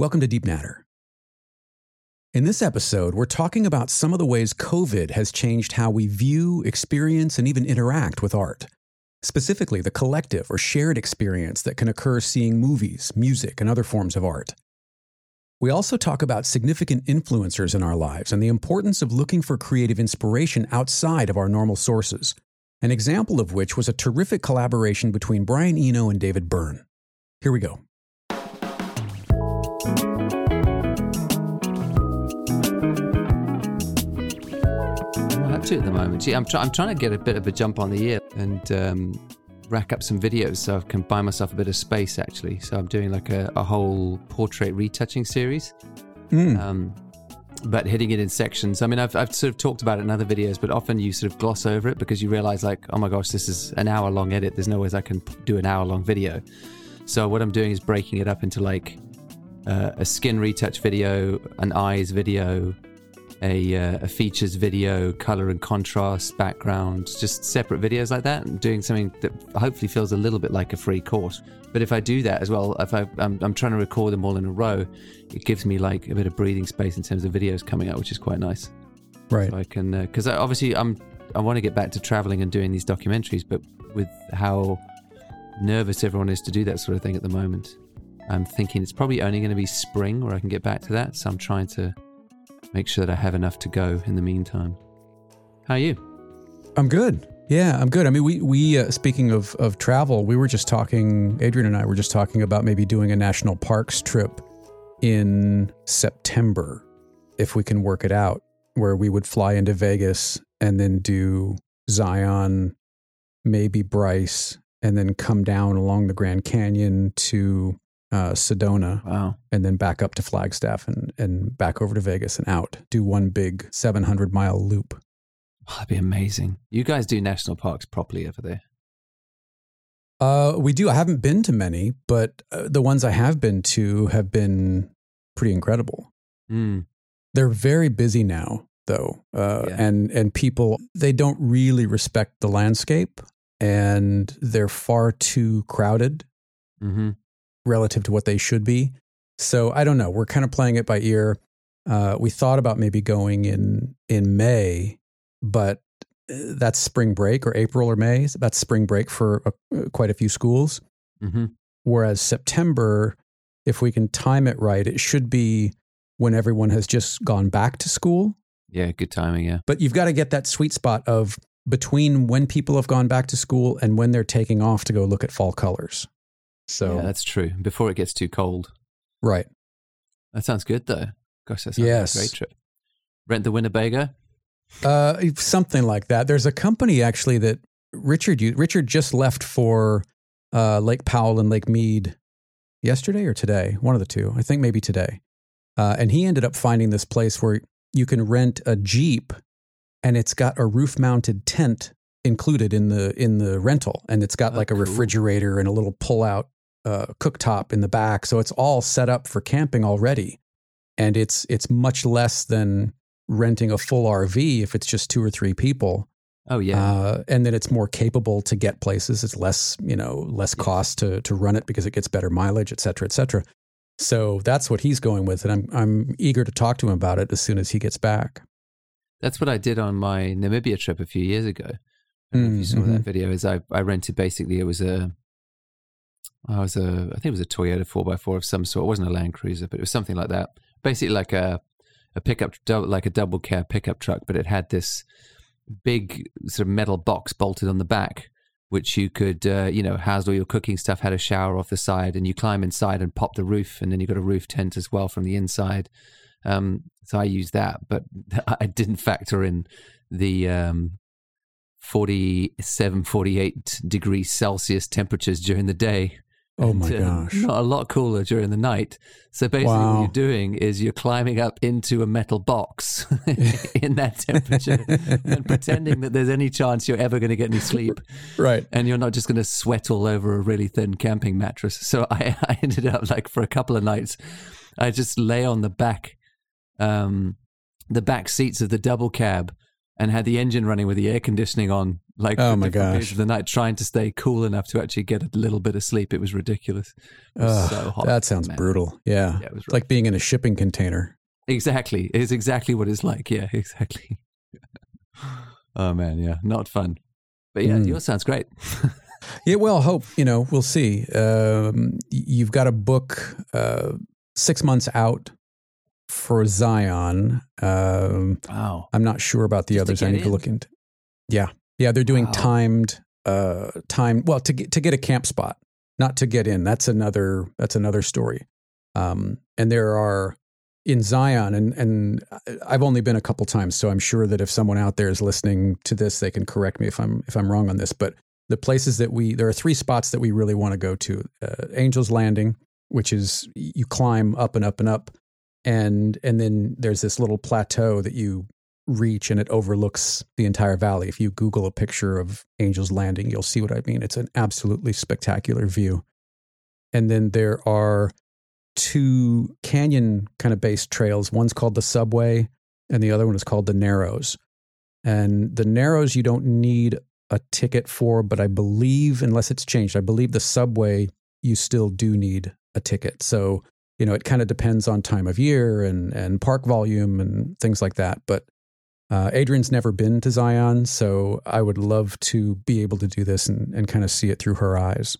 Welcome to Deep Matter. In this episode, we're talking about some of the ways COVID has changed how we view, experience, and even interact with art. Specifically, the collective or shared experience that can occur seeing movies, music, and other forms of art. We also talk about significant influencers in our lives and the importance of looking for creative inspiration outside of our normal sources, an example of which was a terrific collaboration between Brian Eno and David Byrne. Here we go. To at the moment. Gee, I'm, try- I'm trying to get a bit of a jump on the year and um, rack up some videos so I can buy myself a bit of space actually. So I'm doing like a, a whole portrait retouching series. Mm. Um, but hitting it in sections. I mean, I've, I've sort of talked about it in other videos, but often you sort of gloss over it because you realize, like, oh my gosh, this is an hour long edit. There's no ways I can do an hour long video. So, what I'm doing is breaking it up into like uh, a skin retouch video, an eyes video, a, uh, a features video, color and contrast, background, just separate videos like that, and doing something that hopefully feels a little bit like a free course. But if I do that as well, if I, I'm, I'm trying to record them all in a row, it gives me like a bit of breathing space in terms of videos coming out, which is quite nice. Right. So I can, because I obviously I'm, I want to get back to traveling and doing these documentaries, but with how nervous everyone is to do that sort of thing at the moment, I'm thinking it's probably only going to be spring where I can get back to that. So I'm trying to make sure that I have enough to go in the meantime. How are you? I'm good. Yeah, I'm good. I mean, we we uh, speaking of of travel, we were just talking. Adrian and I were just talking about maybe doing a national parks trip in September, if we can work it out, where we would fly into Vegas and then do Zion, maybe Bryce, and then come down along the Grand Canyon to uh, Sedona, Wow. and then back up to Flagstaff and and back over to Vegas and out. Do one big 700 mile loop. Oh, that'd be amazing. You guys do national parks properly over there. Uh, we do. I haven't been to many, but uh, the ones I have been to have been pretty incredible. Mm. They're very busy now, though, uh, Yeah. and and people they don't really respect the landscape, and they're far too crowded hmm relative to what they should be. So I don't know. We're kind of playing it by ear. Uh, we thought about maybe going in in May, but uh, that's spring break or April or May. That's spring break for uh, quite a few schools. hmm Whereas September, if we can time it right, it should be when everyone has just gone back to school. Yeah, good timing. Yeah. But you've got to get that sweet spot of between when people have gone back to school and when they're taking off to go look at fall colors. So, yeah, that's true. Before it gets too cold. right. That sounds good though. Gosh, that sounds Yes. like a great trip. Rent the Winnebago. Uh, something like that. There's a company actually that Richard Richard just left for uh, Lake Powell and Lake Mead yesterday or today, one of the two. I think maybe today. Uh, and he ended up finding this place where you can rent a jeep, and it's got a roof-mounted tent included in the in the rental, and it's got Oh, like a cool. refrigerator and a little pull-out uh, cooktop in the back, so it's all set up for camping already. And it's it's much less than renting a full RV if it's just two or three people. Oh yeah. Uh, and then it's more capable to get places. It's less, you know, less Yeah. cost to to run it because it gets better mileage, et cetera, et cetera. So that's what he's going with, and I'm I'm eager to talk to him about it as soon as he gets back. That's what I did on my Namibia trip a few years ago. I don't know if you saw Mm, that video. Is I, I rented basically it was a I was a I think it was a Toyota four x four of some sort. It wasn't a Land Cruiser, but it was something like that. Basically like a a pickup like a double cab pickup truck, but it had this big sort of metal box bolted on the back, which you could uh, you know housed all your cooking stuff, had a shower off the side, and you climb inside and pop the roof, and then you got a roof tent as well from the inside. Um, so I used that, but I didn't factor in the um, 47, 48 degrees Celsius temperatures during the day. Oh my And, uh, gosh! Not a lot cooler during the night. So basically, what you're doing is you're climbing up into a metal box in that temperature and pretending that there's any chance you're ever going to get any sleep. right. And you're not just going to sweat all over a really thin camping mattress. So I, I ended up like for a couple of nights, I just lay on the back, um, the back seats of the double cab and had the engine running with the air conditioning on like Oh my gosh. the night, trying to stay cool enough to actually get a little bit of sleep. It was ridiculous. It was Ugh, so hot. that sounds man. brutal. Yeah. Yeah, it was It's like being in a shipping container. Exactly. It's exactly what it's like. Yeah, exactly. oh man, yeah, not fun. But yeah, Mm. yours sounds great. Yeah, well, hope, you know, we'll see. Um, you've got a book uh, six months out for Zion. Um, wow. I'm not sure about the Just others. I need to look into. Yeah, yeah, they're doing Wow. timed, uh, time. Well, to get to get a camp spot, not to get in. That's another. That's another story. Um, and there are in Zion, and and I've only been a couple times, so I'm sure that if someone out there is listening to this, they can correct me if I'm if I'm wrong on this. But the places that we there are three spots that we really want to go to: uh, Angels Landing, which is you climb up and up and up, and and then there's this little plateau that you reach and it overlooks the entire valley. If you Google a picture of Angel's Landing, you'll see what I mean. It's an absolutely spectacular view. And then there are two canyon kind of based trails. One's called the Subway, and the other one is called the Narrows. And the Narrows, you don't need a ticket for, but I believe, unless it's changed, I believe the Subway, you still do need a ticket. So, you know, it kind of depends on time of year and, and park volume and things like that. But uh, Adrian's never been to Zion, so I would love to be able to do this and, and kind of see it through her eyes.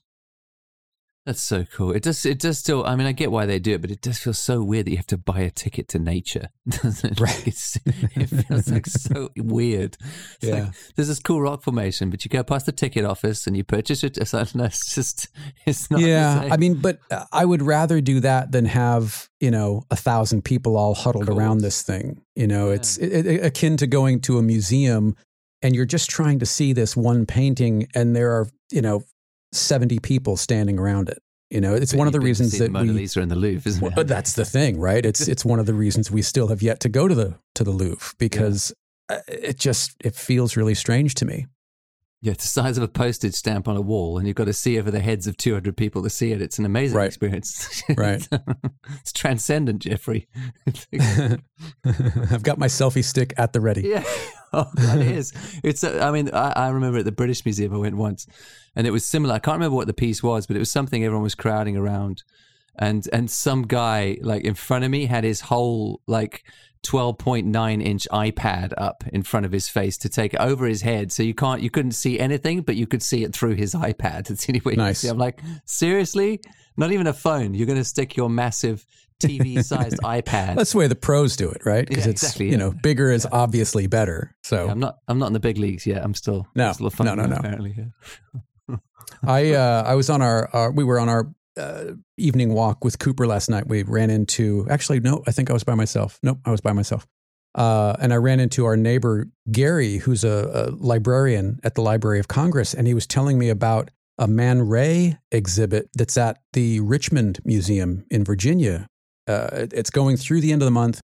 That's so cool. It does. It does still. I mean, I get why they do it, but it does feel so weird that you have to buy a ticket to nature. Doesn't it? Right. It feels like so weird. It's Yeah. like, there's this cool rock formation, but you go past the ticket office and you purchase it. It's, it's just. It's not. yeah. I mean, but uh, I would rather do that than have you know a thousand people all huddled around this thing. You know, Yeah. it's it, it- akin to going to a museum and you're just trying to see this one painting, and there are you know seventy people standing around it. You know, it's But one of the you've been to reasons that the Mona we. Lisa in the Louvre, isn't Well, it? but that's the thing, right? It's it's one of the reasons we still have yet to go to the to the Louvre because uh, it just it feels really strange to me. Yeah, it's the size of a postage stamp on a wall, and you've got to see over the heads of 200 people to see it. It's an amazing Right. experience. Right. it's transcendent, Jeffrey. I've got my selfie stick at the ready. yeah, oh, that is. It's. uh, I mean, I, I remember at the British Museum I went once, and it was similar. I can't remember what the piece was, but it was something everyone was crowding around, and and some guy like in front of me had his whole like 12.9 inch iPad up in front of his face to take it over his head. So you can't, you couldn't see anything, but you could see it through his iPad. It's the way Nice. I'm like, seriously? Not even a phone. You're going to stick your massive TV sized iPad. That's the way the pros do it, right? Because Yeah, it's exactly, you yeah. know bigger is obviously better. So I'm not, I'm not in the big leagues yet. I'm still, No, still a no, no, no. Apparently, yeah. I uh, I was on our, our we were on our uh, evening walk with Cooper last night. We ran into actually no, I think I was by myself. Nope, I was by myself. Uh, and I ran into our neighbor Gary, who's a, a librarian at the Library of Congress, and he was telling me about a Man Ray exhibit that's at the Richmond Museum in Virginia. Uh, it's going through the end of the month,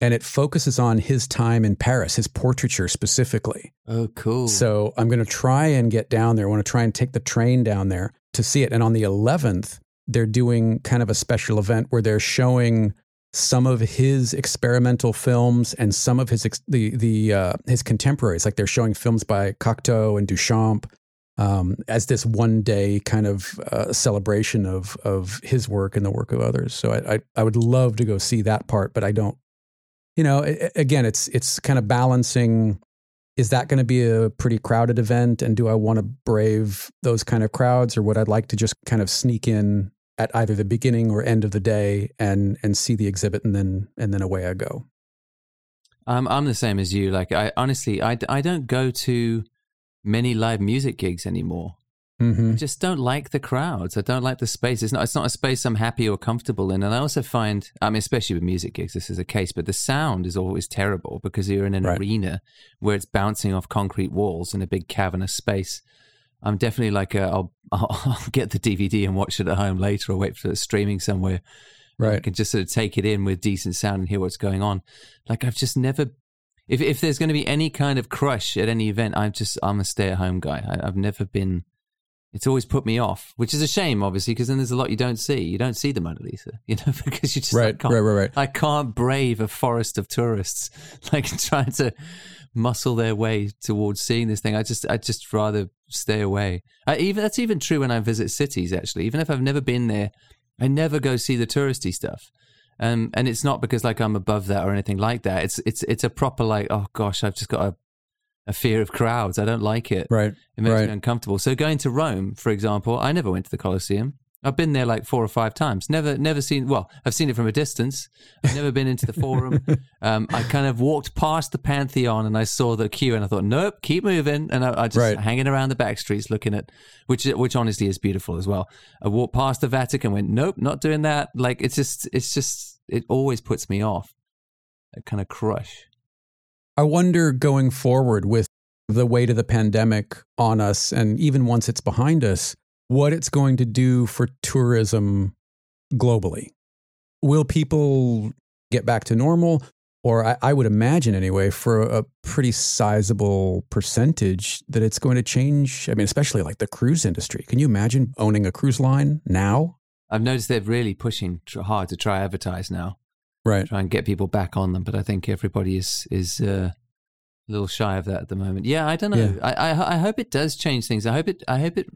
and it focuses on his time in Paris, his portraiture specifically. Oh, cool. So I'm going to try and get down there. I want to try and take the train down there to see it. And on the 11th, they're doing kind of a special event where they're showing some of his experimental films and some of his ex- the the uh, his contemporaries. Like they're showing films by Cocteau and Duchamp um, as this one day kind of uh, celebration of of his work and the work of others. So I, I I would love to go see that part, but I don't. You know, a- again, it's it's kind of balancing is that going to be a pretty crowded event and do i want to brave those kind of crowds or would i like to just kind of sneak in at either the beginning or end of the day and and see the exhibit and then and then away i go I'm I'm the same as you. Like I honestly, I, I don't go to many live music gigs anymore. mm-hmm. I just don't like the crowds. I don't like the space. It's not. It's not a space I'm happy or comfortable in. And I also find, I mean, especially with music gigs, this is a case. But the sound is always terrible because you're in an Right. arena where it's bouncing off concrete walls in a big cavernous space. I'm definitely like uh, a, I'll, I'll get the DVD and watch it at home later, or wait for it streaming somewhere. Right, I can just sort of take it in with decent sound and hear what's going on. Like I've just never. If if there's going to be any kind of crush at any event, I'm just I'm a stay at home guy. I, I've never been. It's always put me off, which is a shame, obviously, because then there's a lot you don't see. You don't see the Mona Lisa, you know, because you just I right can't, right right right I can't brave a forest of tourists like trying to muscle their way towards seeing this thing. I just I just rather stay away. I, even that's even true when I visit cities. Actually, even if I've never been there, I never go see the touristy stuff. Um, and it's not because like I'm above that or anything like that. It's it's it's a proper like oh gosh, I've just got a a fear of crowds. I don't like it. Right. It makes right. me uncomfortable. So going to Rome, for example, I never went to the Colosseum. I've been there like four or five times. Never, never seen. Well, I've seen it from a distance. I've never been into the Forum. Um, I kind of walked past the Pantheon and I saw the queue, and I thought, nope, keep moving. And I, I just Right. hanging around the back streets, looking at which, which honestly is beautiful as well. I walked past the Vatican, went, nope, not doing that. Like it's just, it's just, it always puts me off. A kind of crush. I wonder going forward with the weight of the pandemic on us, and even once it's behind us, what it's going to do for tourism globally. Will people get back to normal? Or I, I would imagine, anyway, for a pretty sizable percentage, that it's going to change. I mean, especially like the cruise industry. Can you imagine owning a cruise line now? I've noticed they're really pushing hard to try advertise now. Right. try and get people back on them. But I think everybody is is uh, a little shy of that at the moment. Yeah, I don't know. Yeah. I, I I hope it does change things. I hope it. I hope it.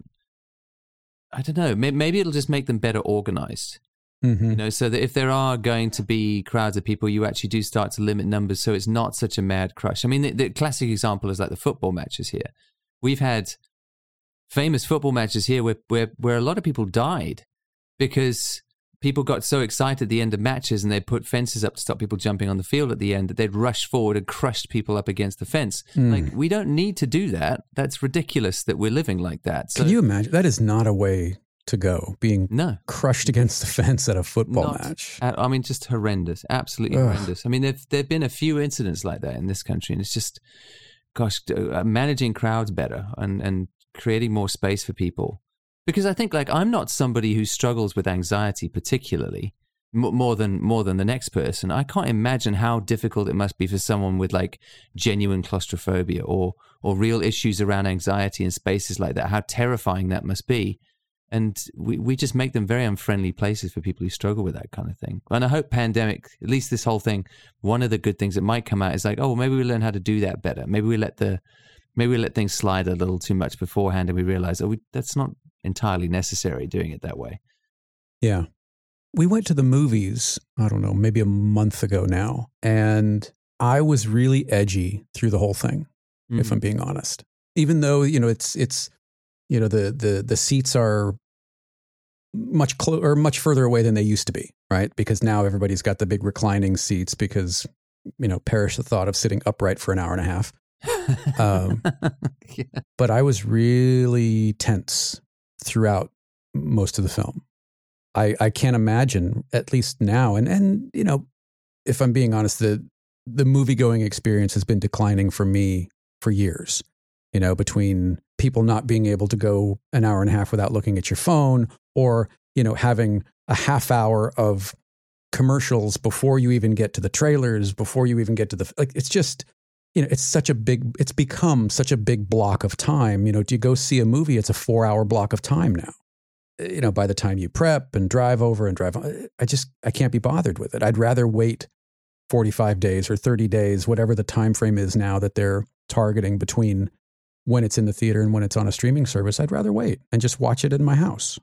I don't know. Maybe it'll just make them better organized. hmm You know, so that if there are going to be crowds of people, you actually do start to limit numbers, so it's not such a mad crush. I mean, the, the classic example is like the football matches here. We've had famous football matches here where where where a lot of people died because people got so excited at the end of matches and they put fences up to stop people jumping on the field at the end that they'd rush forward and crushed people up against the fence. Mm. Like we don't need to do that. That's ridiculous that we're living like that. So Can you imagine? That is not a way to go, being no. crushed against the fence at a football Not match. Uh, I mean, just horrendous, absolutely Ugh. horrendous. I mean, there've there've been a few incidents like that in this country, and it's just, gosh, uh, managing crowds better and and creating more space for people. Because I think, like, I'm not somebody who struggles with anxiety particularly m- more than more than the next person. I can't imagine how difficult it must be for someone with like genuine claustrophobia or or real issues around anxiety in spaces like that. How terrifying that must be and we, we just make them very unfriendly places for people who struggle with that kind of thing. And I hope pandemic, at least this whole thing, one of the good things that might come out is like, oh, well, maybe we learn how to do that better. Maybe we let the maybe we let things slide a little too much beforehand, and we realize, oh, we, that's not entirely necessary doing it that way. Yeah. We went to the movies, I don't know, maybe a month ago now, and I was really edgy through the whole thing, if Mm. I'm being honest. Even though, you know, it's it's you know, the the the seats are much clo- or much further away than they used to be, right? Because now everybody's got the big reclining seats because you know, perish the thought of sitting upright for an hour and a half. Um, yeah. but I was really tense throughout most of the film. I, I can't imagine, at least now, and and you know, if I'm being honest, the the movie going experience has been declining for me for years. You know, between people not being able to go an hour and a half without looking at your phone, or you know, having a half hour of commercials before you even get to the trailers, before you even get to the like, it's just you know, it's such a big, it's become such a big block of time. You know, do you go see a movie? It's a four hour block of time now. Uh, you know, by the time you prep and drive over and drive, I just, I can't be bothered with it. I'd rather wait 45 days or 30 days, whatever the time frame is now that they're targeting between when it's in the theater and when it's on a streaming service. I'd rather wait and just watch it in my house.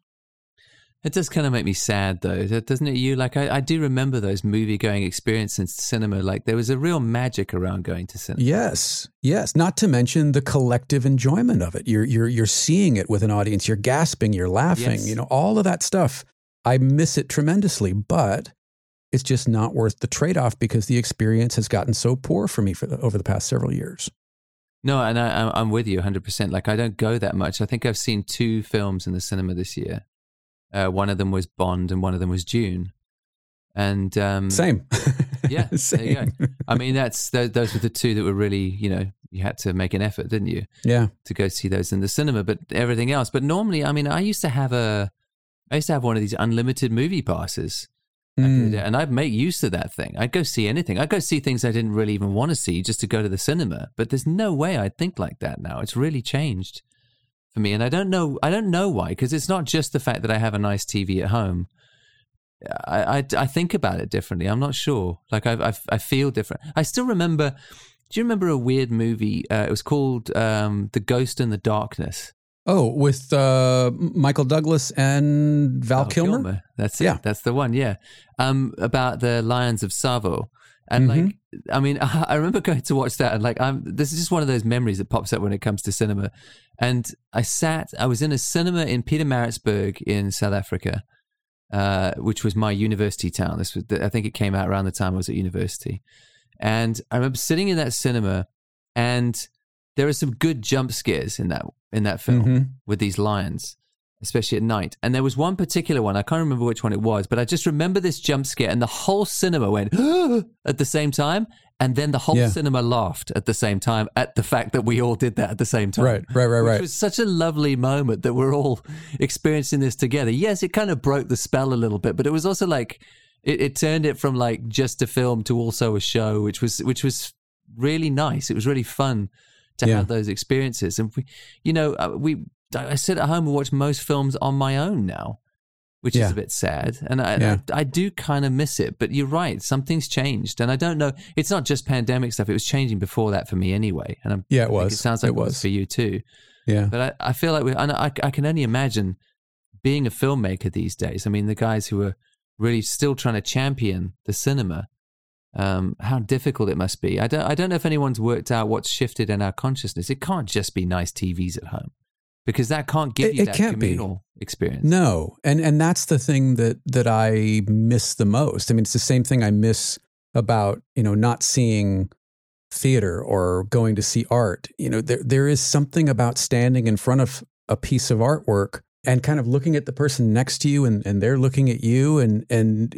It does kind of make me sad, though, doesn't it? You like, I, I do remember those movie going experiences in cinema. Like, there was a real magic around going to cinema. Yes, yes. Not to mention the collective enjoyment of it. You're you're you're seeing it with an audience. You're gasping. You're laughing. Yes. You know all of that stuff. I miss it tremendously, but it's just not worth the trade off because the experience has gotten so poor for me for the, over the past several years. No, and I, I'm with you 100%. Like, I don't go that much. I think I've seen two films in the cinema this year. Uh, one of them was Bond and one of them was Dune. And um, Same. Yeah, there you Same. I mean, that's those, those were the two that were really, you know, you had to make an effort, didn't you, Yeah. to go see those in the cinema. But everything else. But normally, I mean, I used to have a, I used to have one of these unlimited movie passes. back in the Mm. And I'd make use of that thing. I'd go see anything. I'd go see things I didn't really even want to see just to go to the cinema. But there's no way I'd think like that now. It's really changed for me. And I don't know, I don't know why, because it's not just the fact that I have a nice TV at home. I, I, I think about it differently. I'm not sure. Like I, I, I feel different. I still remember Do you remember a weird movie? Uh, it was called um, The Ghost in the Darkness. Oh, with uh, Michael Douglas and Val, Val Kilmer? That's it. Yeah. That's the one. Yeah. Um, about the Lions of Tsavo. And like, Mm-hmm. I mean, I remember going to watch that, and like, I'm. This is just one of those memories that pops up when it comes to cinema. And I sat. I was in a cinema in Pietermaritzburg in South Africa, uh, which was my university town. This was. I think it came out around the time I was at university, and I remember sitting in that cinema, and there are some good jump scares in that in that film Mhm. with these lions, especially at night. And there was one particular one, I can't remember which one it was, but I just remember this jump scare and the whole cinema went at the same time. And then the whole Yeah. cinema laughed at the same time at the fact that we all did that at the same time. Right, right, right, right. was such a lovely moment that we're all experiencing this together. Yes, it kind of broke the spell a little bit, but it was also like it, it turned it from like just a film to also a show, which was which was really nice. It was really fun to Yeah. have those experiences. And we, you know, uh, we I sit at home and watch most films on my own now, which Yeah. is a bit sad. And I, Yeah. I, I do kind of miss it. But you're right, something's changed, and I don't know. It's not just pandemic stuff. It was changing before that for me anyway. And I'm, Yeah, it I was. It sounds like It was. for you too. Yeah. But I, I feel like we, and I, I can only imagine being a filmmaker these days. I mean, the guys who are really still trying to champion the cinema, um, how difficult it must be. I don't, I don't know if anyone's worked out what's shifted in our consciousness. It can't just be nice TVs at home because that can't give It- you that can't be. communal experience. No, and and that's the thing that that I miss the most. I mean, it's the same thing I miss about you know not seeing theater or going to see art. You know, there there is something about standing in front of a piece of artwork and kind of looking at the person next to you, and and they're looking at you, and and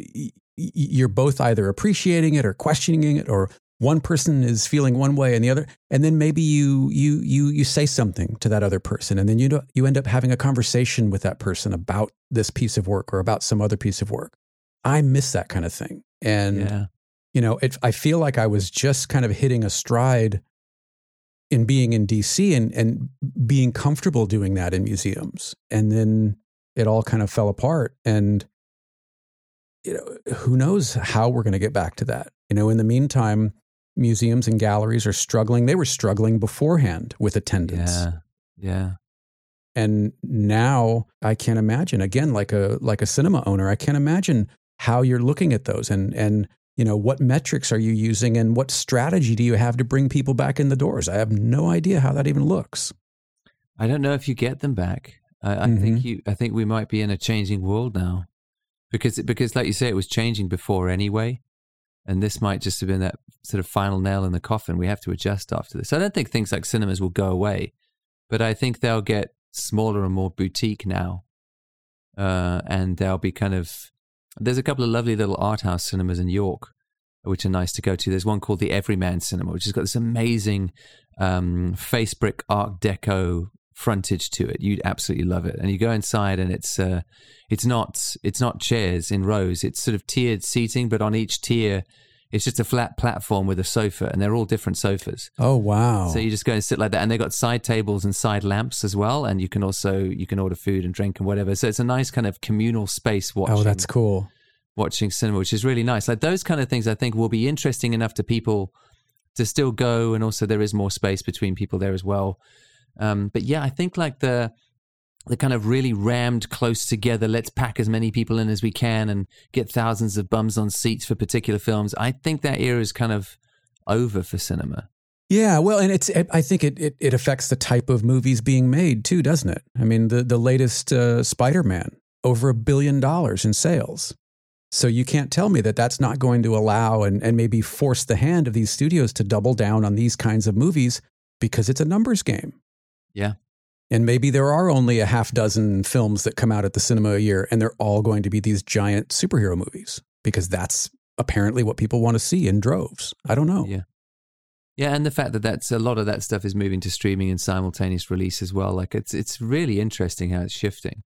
you're both either appreciating it or questioning it, or one person is feeling one way and the other and then maybe you you you you say something to that other person and then you know you end up having a conversation with that person about this piece of work or about some other piece of work. I miss that kind of thing. And Yeah. you know it, i feel like i was just kind of hitting a stride in being in dc and and being comfortable doing that in museums. And then it all kind of fell apart and you know who knows how we're going to get back to that. You know in the meantime museums and galleries are struggling they were struggling beforehand with attendance Yeah. Yeah. and now i can't imagine again like a like a cinema owner i can't imagine how you're looking at those and and you know what metrics are you using and what strategy do you have to bring people back in the doors i have no idea how that even looks I don't know if you get them back. I, I Mm-hmm. think you. I think we might be in a changing world now, because because like you say, it was changing before anyway, and this might just have been that sort of final nail in the coffin. We have to adjust after this. I don't think things like cinemas will go away, but I think they'll get smaller and more boutique now, uh, and they'll be kind of. There's a couple of lovely little art house cinemas in York, which are nice to go to. There's one called the Everyman Cinema, which has got this amazing um, face brick Art Deco frontage to it. You'd absolutely love it. And you go inside, and it's uh, it's not it's not chairs in rows. It's sort of tiered seating, but on each tier, it's just a flat platform with a sofa, and they're all different sofas. oh wow So you just go and sit like that, and they've got side tables and side lamps as well, and you can also you can order food and drink and whatever. So it's a nice kind of communal space watching oh that's cool watching cinema, which is really nice. Like those kind of things, I think will be interesting enough to people to still go, and also there is more space between people there as well. Um, but yeah, I think like the the kind of really rammed close together. Let's pack as many people in as we can and get thousands of bums on seats for particular films. I think that era is kind of over for cinema. Yeah, well, and it's it, I think it, it it affects the type of movies being made too, doesn't it? I mean, the the latest uh, Spider-Man over a billion dollars in sales. So you can't tell me that that's not going to allow and and maybe force the hand of these studios to double down on these kinds of movies because it's a numbers game. Yeah. And maybe there are only a half dozen films that come out at the cinema a year and they're all going to be these giant superhero movies because that's apparently what people want to see in droves. I don't know. Yeah. Yeah, and the fact that that's a lot of that stuff is moving to streaming and simultaneous release as well. Like it's it's really interesting how it's shifting.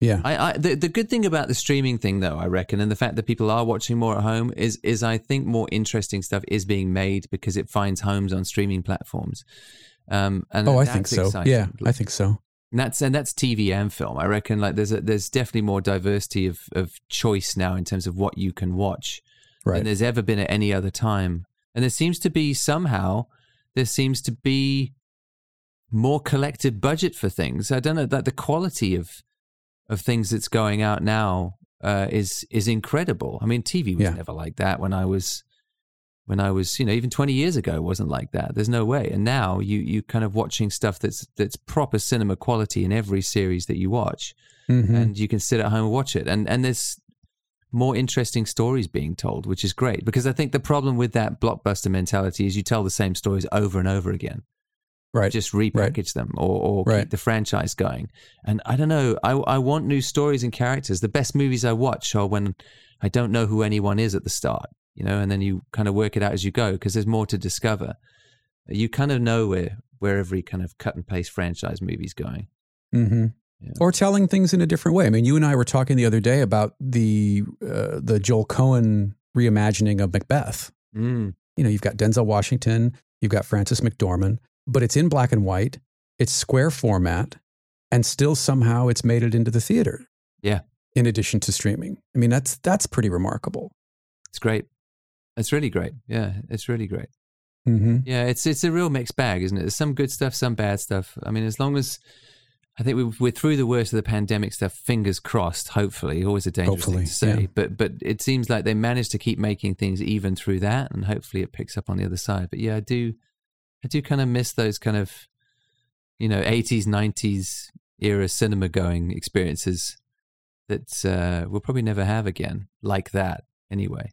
Yeah. I, I the, the good thing about the streaming thing though, I reckon, and the fact that people are watching more at home is is I think more interesting stuff is being made because it finds homes on streaming platforms. Um, and oh, I think so. exciting. Yeah, I think so. And that's and that's TV and film. I reckon like there's a, there's definitely more diversity of of choice now in terms of what you can watch Right. than there's ever been at any other time. And there seems to be somehow there seems to be more collective budget for things. I don't know that the quality of of things that's going out now uh, is is incredible. I mean, TV was Yeah. never like that when I was when I was, you know, even 20 years ago, it wasn't like that. There's no way. And now you you kind of watching stuff that's that's proper cinema quality in every series that you watch, Mhm. and you can sit at home and watch it. And and there's more interesting stories being told, which is great. Because I think the problem with that blockbuster mentality is you tell the same stories over and over again right. just repackage them or, or Right. keep the franchise going. And I don't know, I, I want new stories and characters. The best movies I watch are when I don't know who anyone is at the start, you know, and then you kind of work it out as you go because there's more to discover. You kind of know where, where every kind of cut and paste franchise movie's going. hmm Yeah. Or telling things in a different way. I mean, you and I were talking the other day about the uh, the Joel Coen reimagining of Macbeth. Mm. You know, you've got Denzel Washington, you've got Frances McDormand, but it's in black and white, it's square format, and still somehow it's made it into the theater. Yeah. In addition to streaming, I mean, that's that's pretty remarkable. It's great. It's really great. Yeah, it's really great. hmm Yeah, it's it's a real mixed bag, isn't it? There's some good stuff, some bad stuff. I mean, as long as I think we- we're through the worst of the pandemic stuff, fingers crossed. Hopefully, always a dangerous Hopefully, thing to say, yeah. but but it seems like they managed to keep making things even through that, and hopefully it picks up on the other side. But yeah, I do, I do kind of miss those kind of, you know, 80s, 90s era cinema going experiences that uh, we'll probably never have again like that. Anyway,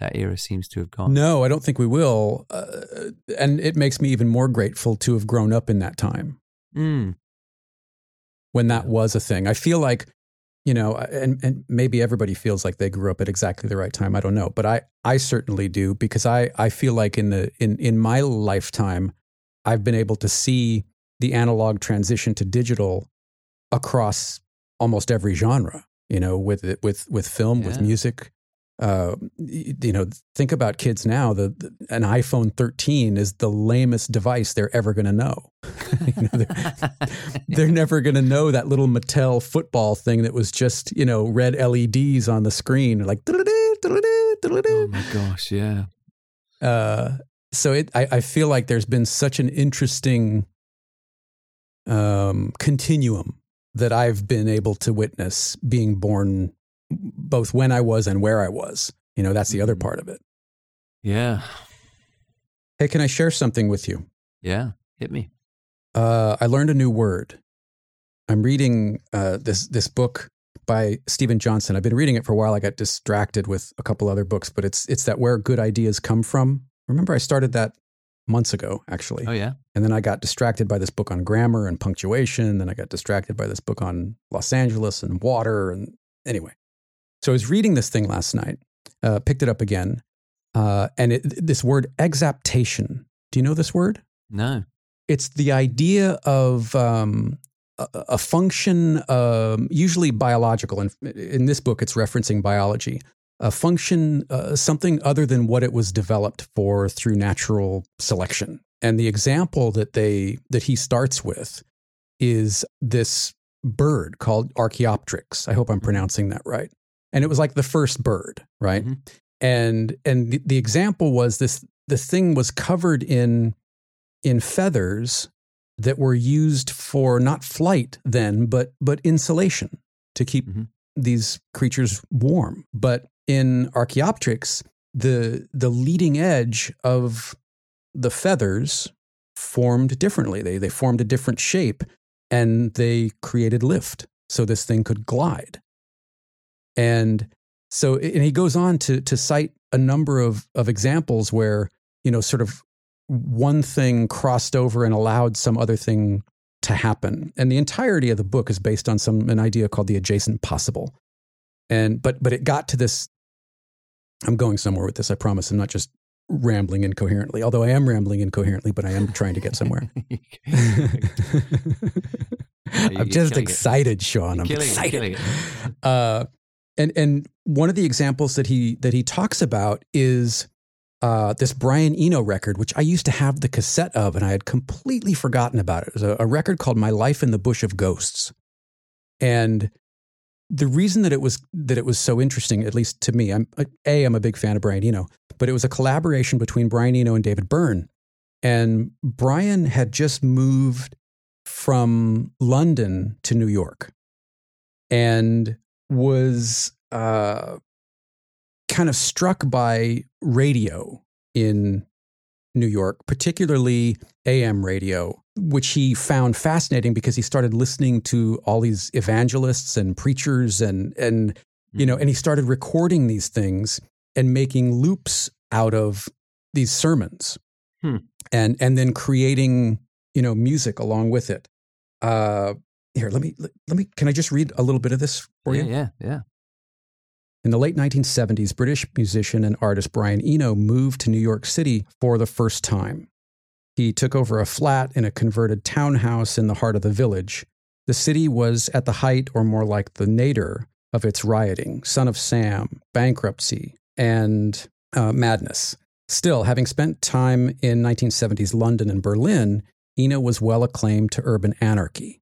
that era seems to have gone. No, I don't think we will. Uh, and it makes me even more grateful to have grown up in that time. Mm. when that was a thing. I feel like, you know, and, and maybe everybody feels like they grew up at exactly the right time. I don't know, but I, I certainly do because I, I feel like in the in in my lifetime, I've been able to see the analog transition to digital across almost every genre. You know, with it, with with film, with music. Uh, you know, think about kids now. The, the an iPhone 13 is the lamest device they're ever going to know. You know, they're- they're never going to know that little Mattel football thing that was just, you know, red LEDs on the screen, like, oh my gosh, yeah. uh, so it, I, I feel like there's been such an interesting um, continuum that I've been able to witness being born both when I was and where I was. You know, that's the other Mhm. part of it. Yeah. Hey, can I share something with you? Yeah. Hit me. Uh, I learned a new word. I'm reading uh, this this book by Steven Johnson. I've been reading it for a while. I got distracted with a couple other books, but it's it's that where good ideas come from. Remember, I started that months ago, actually, Oh yeah. and then I got distracted by this book on grammar and punctuation. Then I got distracted by this book on Los Angeles and water. And anyway, so I was reading this thing last night. Uh, picked it up again, uh, and it, this word exaptation. Do you know this word? No. it's the idea of um, a, a function, um, usually biological. And in this book, it's referencing biology. A function, uh, something other than what it was developed for through natural selection. And the example that they that he starts with is this bird called Archaeopteryx. I hope I'm pronouncing that right. And it was like the first bird, right? Mhm. And and the, the example was this: the thing was covered in in feathers that were used for not flight then, but but insulation to keep Mhm. these creatures warm. But in Archaeopteryx, the the leading edge of the feathers formed differently. They they formed a different shape and they created lift so this thing could glide. And so and he goes on to to cite a number of of examples where, you know, sort of one thing crossed over and allowed some other thing to happen. And the entirety of the book is based on some an idea called the adjacent possible. And but but it got to this I'm going somewhere with this, I promise. I'm not just rambling incoherently, although I am rambling incoherently, but I am trying to get somewhere. I'm just excited, Sean. I'm You're killing it, excited. Uh, and and one of the examples that he that he talks about is uh, this Brian Eno record, which I used to have the cassette of, and I had completely forgotten about it. It was a, a record called "My Life in the Bush of Ghosts," and the reason that it was that it was so interesting, at least to me, I'm a I'm a big fan of Brian Eno, but it was a collaboration between Brian Eno and David Byrne, And Brian had just moved from London to New York. And was uh, kind of struck by radio in New York, particularly AM radio, which he found fascinating because he started listening to all these evangelists and preachers and and you know, and he started recording these things and making loops out of these sermons. Hmm. And and then creating, you know, music along with it. Uh here, let me let, me can I just read a little bit of this for yeah, you? yeah, yeah. In the late 1970s, British musician and artist Brian Eno moved to New York City for the first time. He took over a flat in a converted townhouse in the heart of the village. The city was at the height, or more like the nadir, of its rioting, Son of Sam, bankruptcy, and uh, madness. Still, having spent time in 1970s London and Berlin, Eno was well acclaimed to urban anarchy.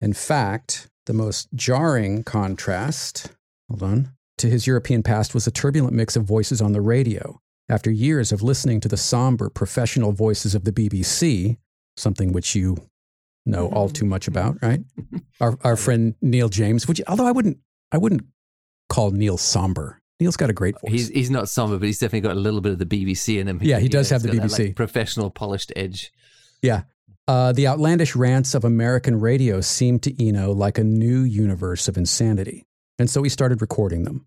In fact, the most jarring contrast, hold on, to his European past was a turbulent mix of voices on the radio. After years of listening to the somber professional voices of the BBC, something which you know mm-hmm. all too much about, right? Our, our friend Neil James, which although I wouldn't I wouldn't call Neil somber. Neil's got a great voice. He's he's not somber, but he's definitely got a little bit of the BBC in him. Yeah, he does You have the he's that, BBC. like, professional, polished edge. Yeah. Uh, the outlandish rants of American radio seemed to Eno like a new universe of insanity. And so he started recording them.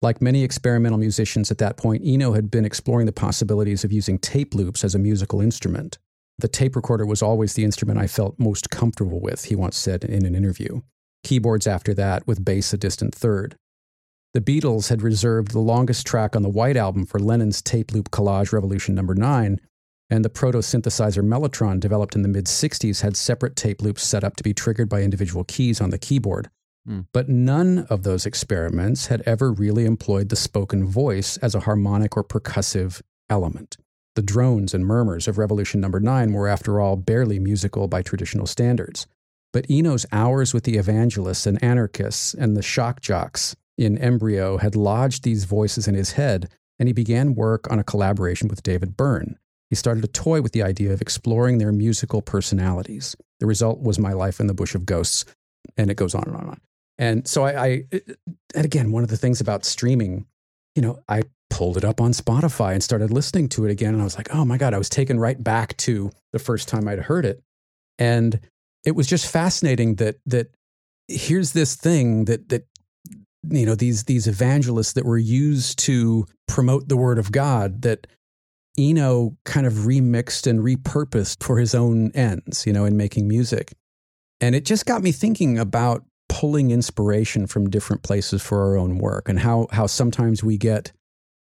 Like many experimental musicians at that point, Eno had been exploring the possibilities of using tape loops as a musical instrument. The tape recorder was always the instrument I felt most comfortable with, he once said in an interview. Keyboards after that, with bass a distant third. The Beatles had reserved the longest track on the White Album for Lennon's tape loop collage Revolution Number 9, and the proto synthesizer Mellotron, developed in the mid 60s, had separate tape loops set up to be triggered by individual keys on the keyboard. Hmm. But none of those experiments had ever really employed the spoken voice as a harmonic or percussive element. The drones and murmurs of Revolution Number 9 were, after all, barely musical by traditional standards. But Eno's hours with the evangelists and anarchists and the shock jocks in embryo had lodged these voices in his head, and he began work on a collaboration with David Byrne. He started to toy with the idea of exploring their musical personalities. The result was My Life in the Bush of Ghosts, and it goes on and on and on. And so I, I and again, one of the things about streaming, you know, I pulled it up on Spotify and started listening to it again, and I was like, oh my god, I was taken right back to the first time I'd heard it, and it was just fascinating that that here's this thing that that you know these these evangelists that were used to promote the word of God that Eno kind of remixed and repurposed for his own ends, you know, in making music. And it just got me thinking about pulling inspiration from different places for our own work and how how sometimes we get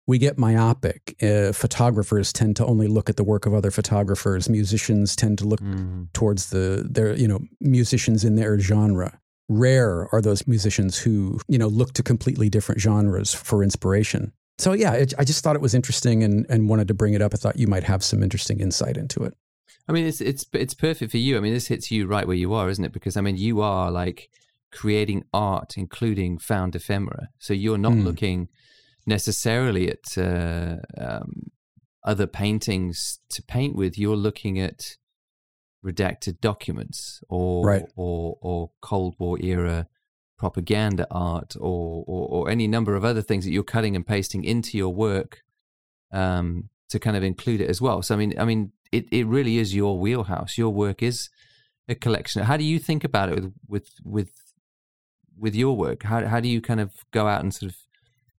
we get myopic. Uh, photographers tend to only look at the work of other photographers. Musicians tend to look Mm. towards the their you know musicians in their genre. Rare are those musicians who you know look to completely different genres for inspiration. So yeah, it, I just thought it was interesting and and wanted to bring it up. I thought you might have some interesting insight into it. I mean, it's it's it's perfect for you. I mean, this hits you right where you are, isn't it? Because I mean, you are like creating art, including found ephemera. So you're not Hmm. looking necessarily at uh, um, other paintings to paint with. You're looking at redacted documents or Right. or or Cold War era propaganda art or, or or any number of other things that you're cutting and pasting into your work um, to kind of include it as well. So I mean, I mean, it, it really is your wheelhouse. Your work is a collection. How do you think about it with with with with your work? How how do you kind of go out and sort of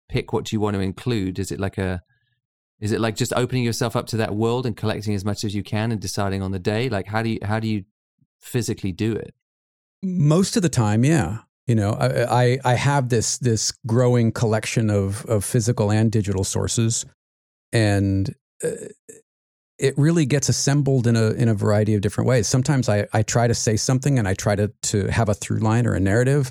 pick what you want to include? Is it like a is it like just opening yourself up to that world and collecting as much as you can and deciding on the day? Like how do you how do you physically do it? Most of the time, yeah. You know, I I, I have this this growing collection of of physical and digital sources, and uh, it really gets assembled in a in a variety of different ways. Sometimes I I try to say something and I try to to have a through line or a narrative.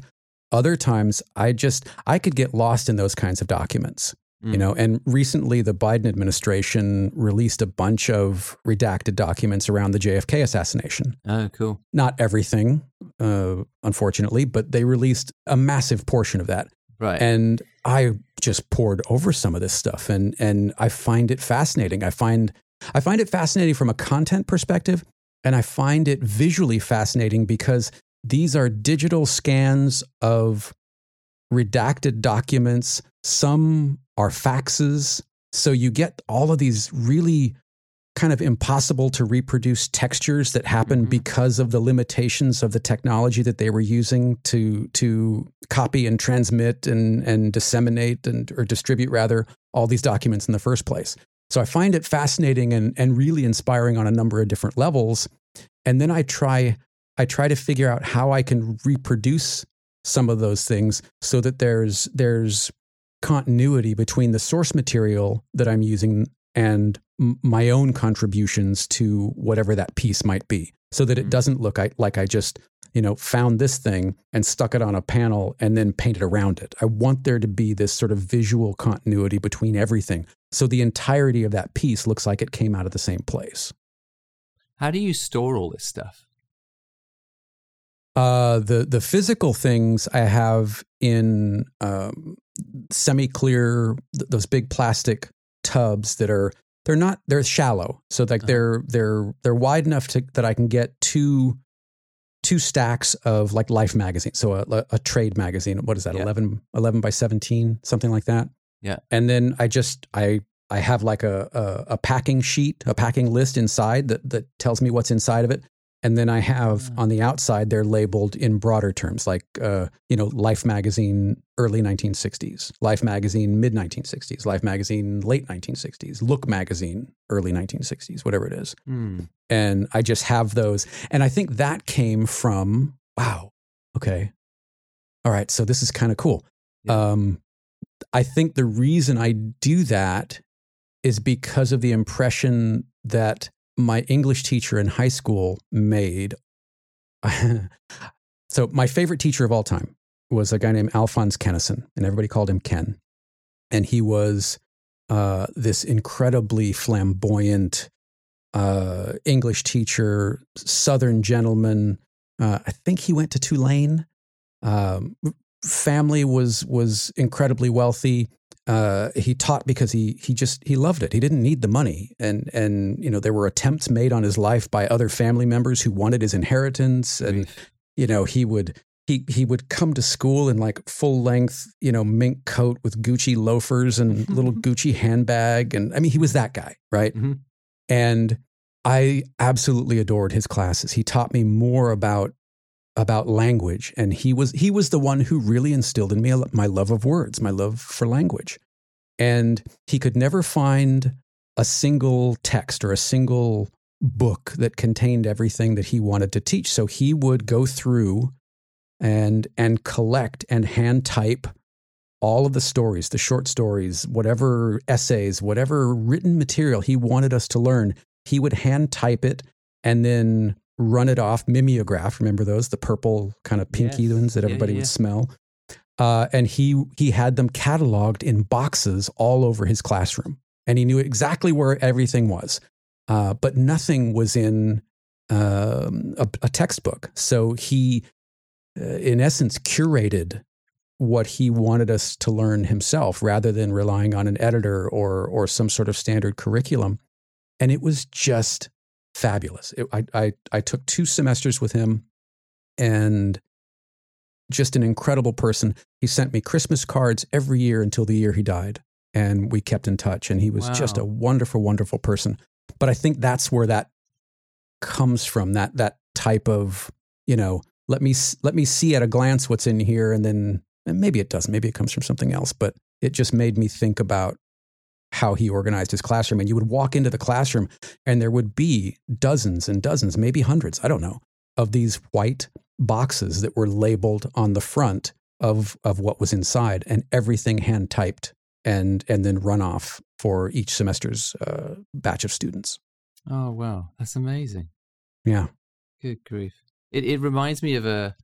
Other times I just I could get lost in those kinds of documents. You Mm. know, and recently the Biden administration released a bunch of redacted documents around the JFK assassination Oh, cool. not everything, uh, unfortunately, but they released a massive portion of that. Right. And I just pored over some of this stuff and and I find it fascinating. I find I find it fascinating from a content perspective, and I find it visually fascinating because these are digital scans of redacted documents. Some are faxes. So you get all of these really kind of impossible to reproduce textures that happen mm-hmm. because of the limitations of the technology that they were using to to copy and transmit and and disseminate and or distribute rather all these documents in the first place. So I find it fascinating and and really inspiring on a number of different levels. And then I try I try to figure out how I can reproduce some of those things so that there's there's continuity between the source material that I'm using and my own contributions to whatever that piece might be so that it mm. doesn't look like I just you know found this thing and stuck it on a panel and then painted around it. I want there to be this sort of visual continuity between everything so the entirety of that piece looks like it came out of the same place. How do you store all this stuff? Uh, the the physical things I have in um, semi clear th- those big plastic tubs that are they're not they're shallow. So like uh-huh. they're they're they're wide enough to that i can get two two stacks of like life magazine. So a, a trade magazine. What is that? Yeah. 11 11 by 17 something like that. Yeah. And then i just i i have like a, a, a packing sheet a packing list inside that that tells me what's inside of it and then I have mm. on the outside, they're labeled in broader terms, like, uh, you know, Life Magazine, early 1960s, Life Magazine, mid 1960s, Life Magazine, late 1960s, Look Magazine, early 1960s, whatever it is. Mm. And I just have those. And I think that came from, wow, okay. All right. So this is kind of cool. Yeah. Um, I think the reason I do that is because of the impression that my English teacher in high school made. so, my favorite teacher of all time was a guy named Alphonse Kennison, and everybody called him Ken. And he was uh, this incredibly flamboyant uh, English teacher, Southern gentleman. Uh, I think he went to Tulane. Um, family was was incredibly wealthy uh, he taught because he he just he loved it. He didn't need the money, and and you know there were attempts made on his life by other family members who wanted his inheritance, and you know he would he he would come to school in like full length you know mink coat with Gucci loafers and little Gucci handbag, and I mean he was that guy, right? Mm-hmm. And I absolutely adored his classes. He taught me more about about language and he was he was the one who really instilled in me my love of words my love for language. And he could never find a single text or a single book that contained everything that he wanted to teach. So he would go through and and collect and hand type all of the stories the short stories whatever essays whatever written material he wanted us to learn. He would hand type it and then run it off mimeograph. Remember those, the purple kind of pinky yes. ones that everybody yeah, yeah. would smell. Uh, and he he had them cataloged in boxes all over his classroom, and he knew exactly where everything was. Uh, but nothing was in um, a, a, textbook. So he, uh, in essence, curated what he wanted us to learn himself, rather than relying on an editor or or some sort of standard curriculum. And it was just fabulous. It, I, I, I took two semesters with him and just an incredible person. He sent me Christmas cards every year until the year he died. And we kept in touch. And he was wow. just a wonderful, wonderful person. But I think that's where that comes from that, that type of, you know, let me, let me see at a glance what's in here. And then and maybe it doesn't. Maybe it comes from something else. But it just made me think about how he organized his classroom. And you would walk into the classroom and there would be dozens and dozens, maybe hundreds, I don't know, of these white boxes that were labeled on the front of, of what was inside and everything hand typed and, and then run off for each semester's uh, batch of students. Oh, wow. That's amazing. Yeah. Good grief. It, it reminds me of a,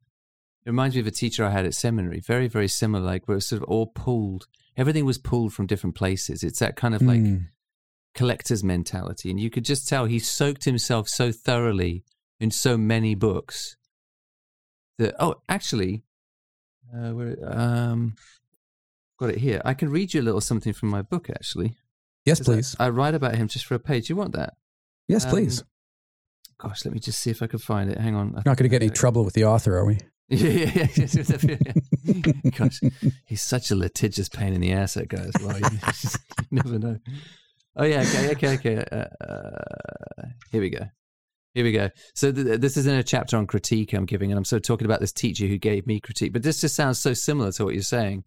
it reminds me of a teacher I had at seminary, very, very similar, like where it was sort of all pulled everything was pulled from different places. It's that kind of like mm. collector's mentality. And you could just tell he soaked himself so thoroughly in so many books that, oh, actually, uh, where, um, got it here. I can read you a little something from my book, actually. Yes, please. I, I, write about him just for a page. You want that? Yes, um, please. Gosh, let me just see if I can find it. Hang on. Not going to get any trouble with the author, are we? yeah, yeah, yeah. Gosh, he's such a litigious pain in the ass, that guy as well. You, just, you never know. Oh yeah, okay, okay, okay. Uh, uh, here we go. Here we go. So th- this is in a chapter on critique I'm giving, and I'm sort of talking about this teacher who gave me critique. But this just sounds so similar to what you're saying.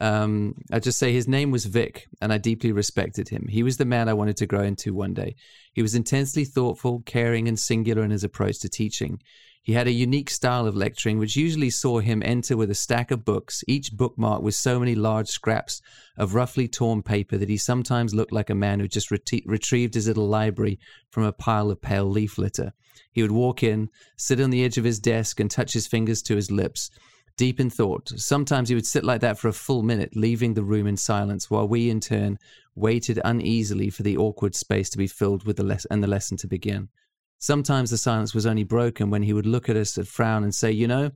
Um, I just say his name was Vic, and I deeply respected him. He was the man I wanted to grow into one day. He was intensely thoughtful, caring, and singular in his approach to teaching. He had a unique style of lecturing, which usually saw him enter with a stack of books, each bookmarked with so many large scraps of roughly torn paper that he sometimes looked like a man who just retrieved his little library from a pile of pale leaf litter. He would walk in, sit on the edge of his desk, and touch his fingers to his lips deep in thought. Sometimes he would sit like that for a full minute, leaving the room in silence, while we, in turn, waited uneasily for the awkward space to be filled with the les- and the lesson to begin. Sometimes the silence was only broken when he would look at us and frown and say, You know,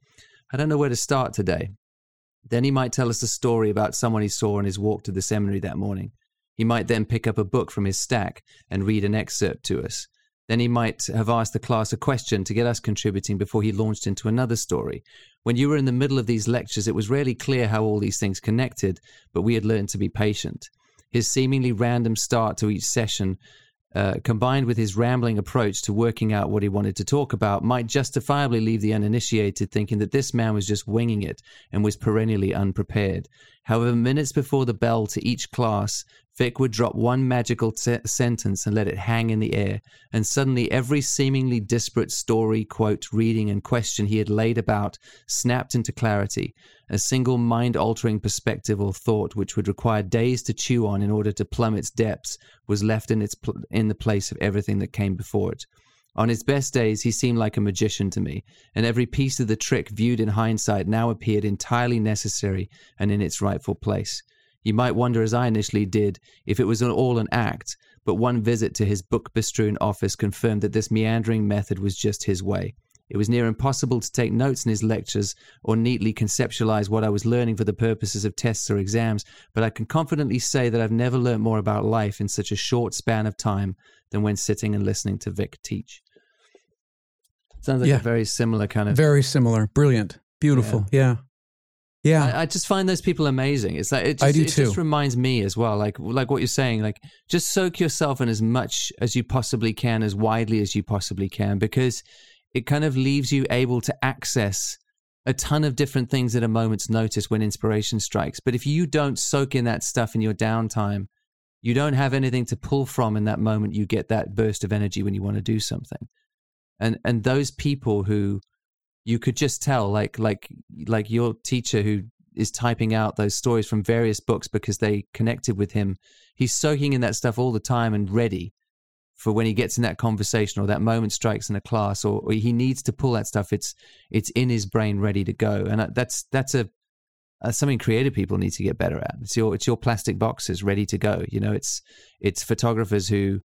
I don't know where to start today. Then he might tell us a story about someone he saw on his walk to the seminary that morning. He might then pick up a book from his stack and read an excerpt to us. Then he might have asked the class a question to get us contributing before he launched into another story. When you were in the middle of these lectures, it was rarely clear how all these things connected, but we had learned to be patient. His seemingly random start to each session uh, combined with his rambling approach to working out what he wanted to talk about, might justifiably leave the uninitiated thinking that this man was just winging it and was perennially unprepared. However, minutes before the bell to each class, Vic would drop one magical t- sentence and let it hang in the air, and suddenly every seemingly disparate story, quote, reading, and question he had laid about snapped into clarity, a single mind altering perspective or thought which would require days to chew on in order to plumb its depths was left in, its pl- in the place of everything that came before it. On his best days, he seemed like a magician to me, and every piece of the trick viewed in hindsight now appeared entirely necessary and in its rightful place. You might wonder, as I initially did, if it was all an act, but one visit to his book bestrewn office confirmed that this meandering method was just his way. It was near impossible to take notes in his lectures or neatly conceptualize what I was learning for the purposes of tests or exams, but I can confidently say that I've never learned more about life in such a short span of time than when sitting and listening to Vic teach. Sounds like yeah. a very similar kind of. Very similar. Brilliant. Beautiful. Yeah. yeah. Yeah, I, I, just find those people amazing. It's like it just, I do it too. just reminds me as well, like like what you're saying, like just soak yourself in as much as you possibly can, as widely as you possibly can, because it kind of leaves you able to access a ton of different things at a moment's notice when inspiration strikes. But if you don't soak in that stuff in your downtime, you don't have anything to pull from in that moment. You get that burst of energy when you want to do something, and and those people who you could just tell like like like your teacher who is typing out those stories from various books because they connected with him he's soaking in that stuff all the time and ready for when he gets in that conversation or that moment strikes in a class or, or he needs to pull that stuff it's it's in his brain ready to go. And uh, that's that's a uh, something creative people need to get better at. It's your it's your plastic boxes ready to go you know it's it's photographers who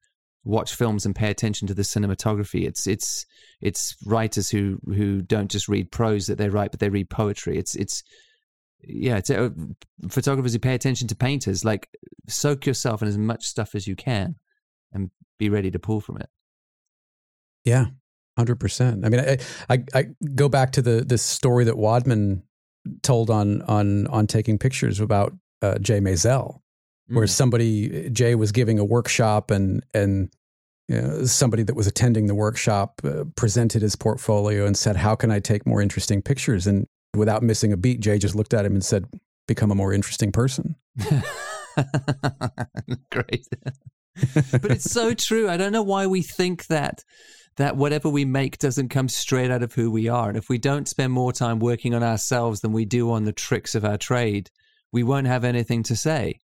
watch films and pay attention to the cinematography. It's it's it's writers who who don't just read prose that they write, but they read poetry. It's it's yeah, it's uh, photographers who pay attention to painters. Like soak yourself in as much stuff as you can, and be ready to pull from it. Yeah, hundred percent. I mean, I, I I go back to the this story that Wadman told on on on taking pictures about uh, Jay Maisel where mm. somebody Jay was giving a workshop and and you know, somebody that was attending the workshop uh, presented his portfolio and said, "How can I take more interesting pictures?" And without missing a beat, Jay just looked at him and said, "Become a more interesting person." Great. but it's so true. I don't know why we think that that whatever we make doesn't come straight out of who we are. And if we don't spend more time working on ourselves than we do on the tricks of our trade, we won't have anything to say.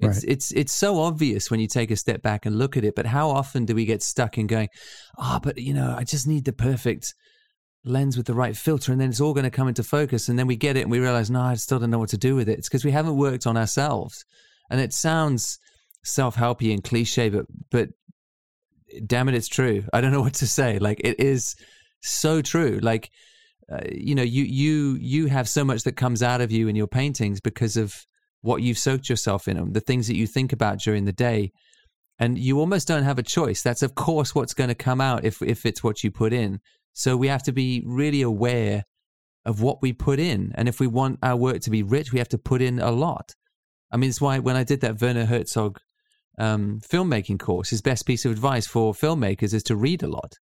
It's right. it's it's so obvious when you take a step back and look at it, but how often do we get stuck in going, ah, oh, but you know, I just need the perfect lens with the right filter, and then it's all going to come into focus, and then we get it and we realize, no, I still don't know what to do with it. It's because we haven't worked on ourselves, and it sounds self-helpy and cliche, but but damn it, it's true. I don't know what to say. Like it is so true. Like uh, you know, you you you have so much that comes out of you in your paintings because of what you've soaked yourself in the things that you think about during the day. And you almost don't have a choice. That's, of course, what's going to come out if, if it's what you put in. So we have to be really aware of what we put in. And if we want our work to be rich, we have to put in a lot. I mean, it's why when I did that Werner Herzog um, filmmaking course, his best piece of advice for filmmakers is to read a lot.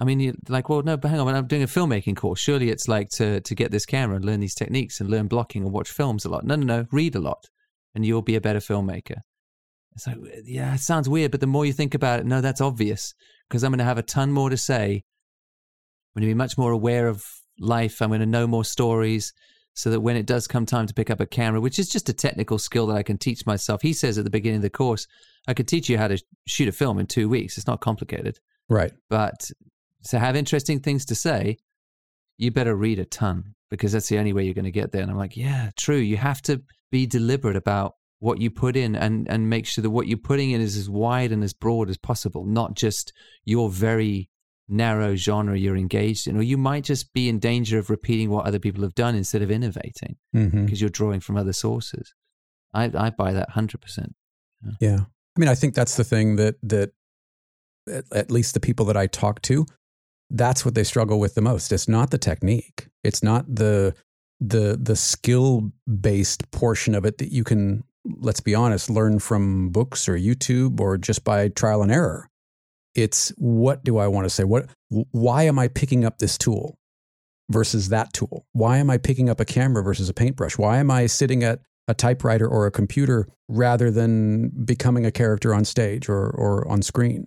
I mean, you're like, well, no, but hang on, I'm doing a filmmaking course. Surely it's like to, to get this camera and learn these techniques and learn blocking and watch films a lot. No, no, no, read a lot and you'll be a better filmmaker. It's like, yeah, it sounds weird, but the more you think about it, no, that's obvious because I'm going to have a ton more to say. I'm going to be much more aware of life. I'm going to know more stories so that when it does come time to pick up a camera, which is just a technical skill that I can teach myself, he says at the beginning of the course, I could teach you how to shoot a film in two weeks. It's not complicated. Right. But to have interesting things to say, you better read a ton because that's the only way you're going to get there. And I'm like, yeah, true. You have to be deliberate about what you put in and, and make sure that what you're putting in is as wide and as broad as possible, not just your very narrow genre you're engaged in, or you might just be in danger of repeating what other people have done instead of innovating because mm-hmm. you're drawing from other sources. I, I buy that 100%. Yeah. yeah. I mean, I think that's the thing that, that at least the people that I talk to, that's what they struggle with the most. It's not the technique. It's not the the the skill based portion of it that you can let's be honest learn from books or YouTube or just by trial and error. It's what do I want to say? What why am I picking up this tool versus that tool? Why am I picking up a camera versus a paintbrush? Why am I sitting at a typewriter or a computer rather than becoming a character on stage or or on screen?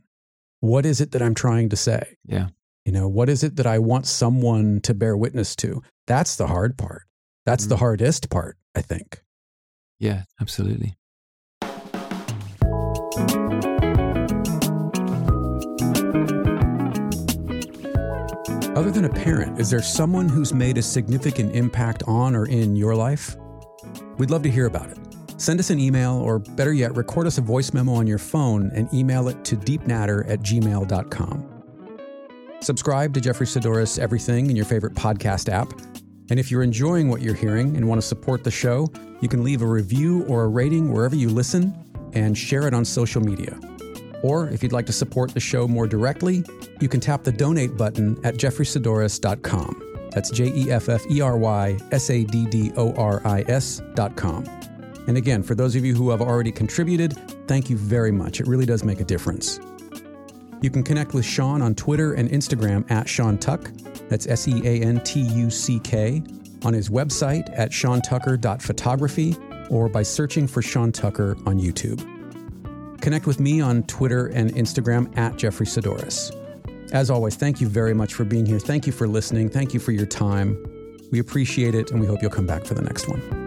What is it that I'm trying to say? Yeah. You know, what is it that I want someone to bear witness to? That's the hard part. That's mm-hmm. the hardest part, I think. Yeah, absolutely. Other than a parent, is there someone who's made a significant impact on or in your life? We'd love to hear about it. Send us an email, or better yet, record us a voice memo on your phone and email it to deepnatter at gmail.com. Subscribe to Jeffery Saddoris Everything in your favorite podcast app. And if you're enjoying what you're hearing and want to support the show, you can leave a review or a rating wherever you listen and share it on social media. Or if you'd like to support the show more directly, you can tap the donate button at jefferysaddoris.com. That's J E F F E R Y S A D D O R I S.com. And again, for those of you who have already contributed, thank you very much. It really does make a difference. You can connect with Sean on Twitter and Instagram at Sean Tuck. That's S E A N T U C K. On his website at seantucker.photography or by searching for Sean Tucker on YouTube. Connect with me on Twitter and Instagram at Jeffery Saddoris. As always, thank you very much for being here. Thank you for listening. Thank you for your time. We appreciate it, and we hope you'll come back for the next one.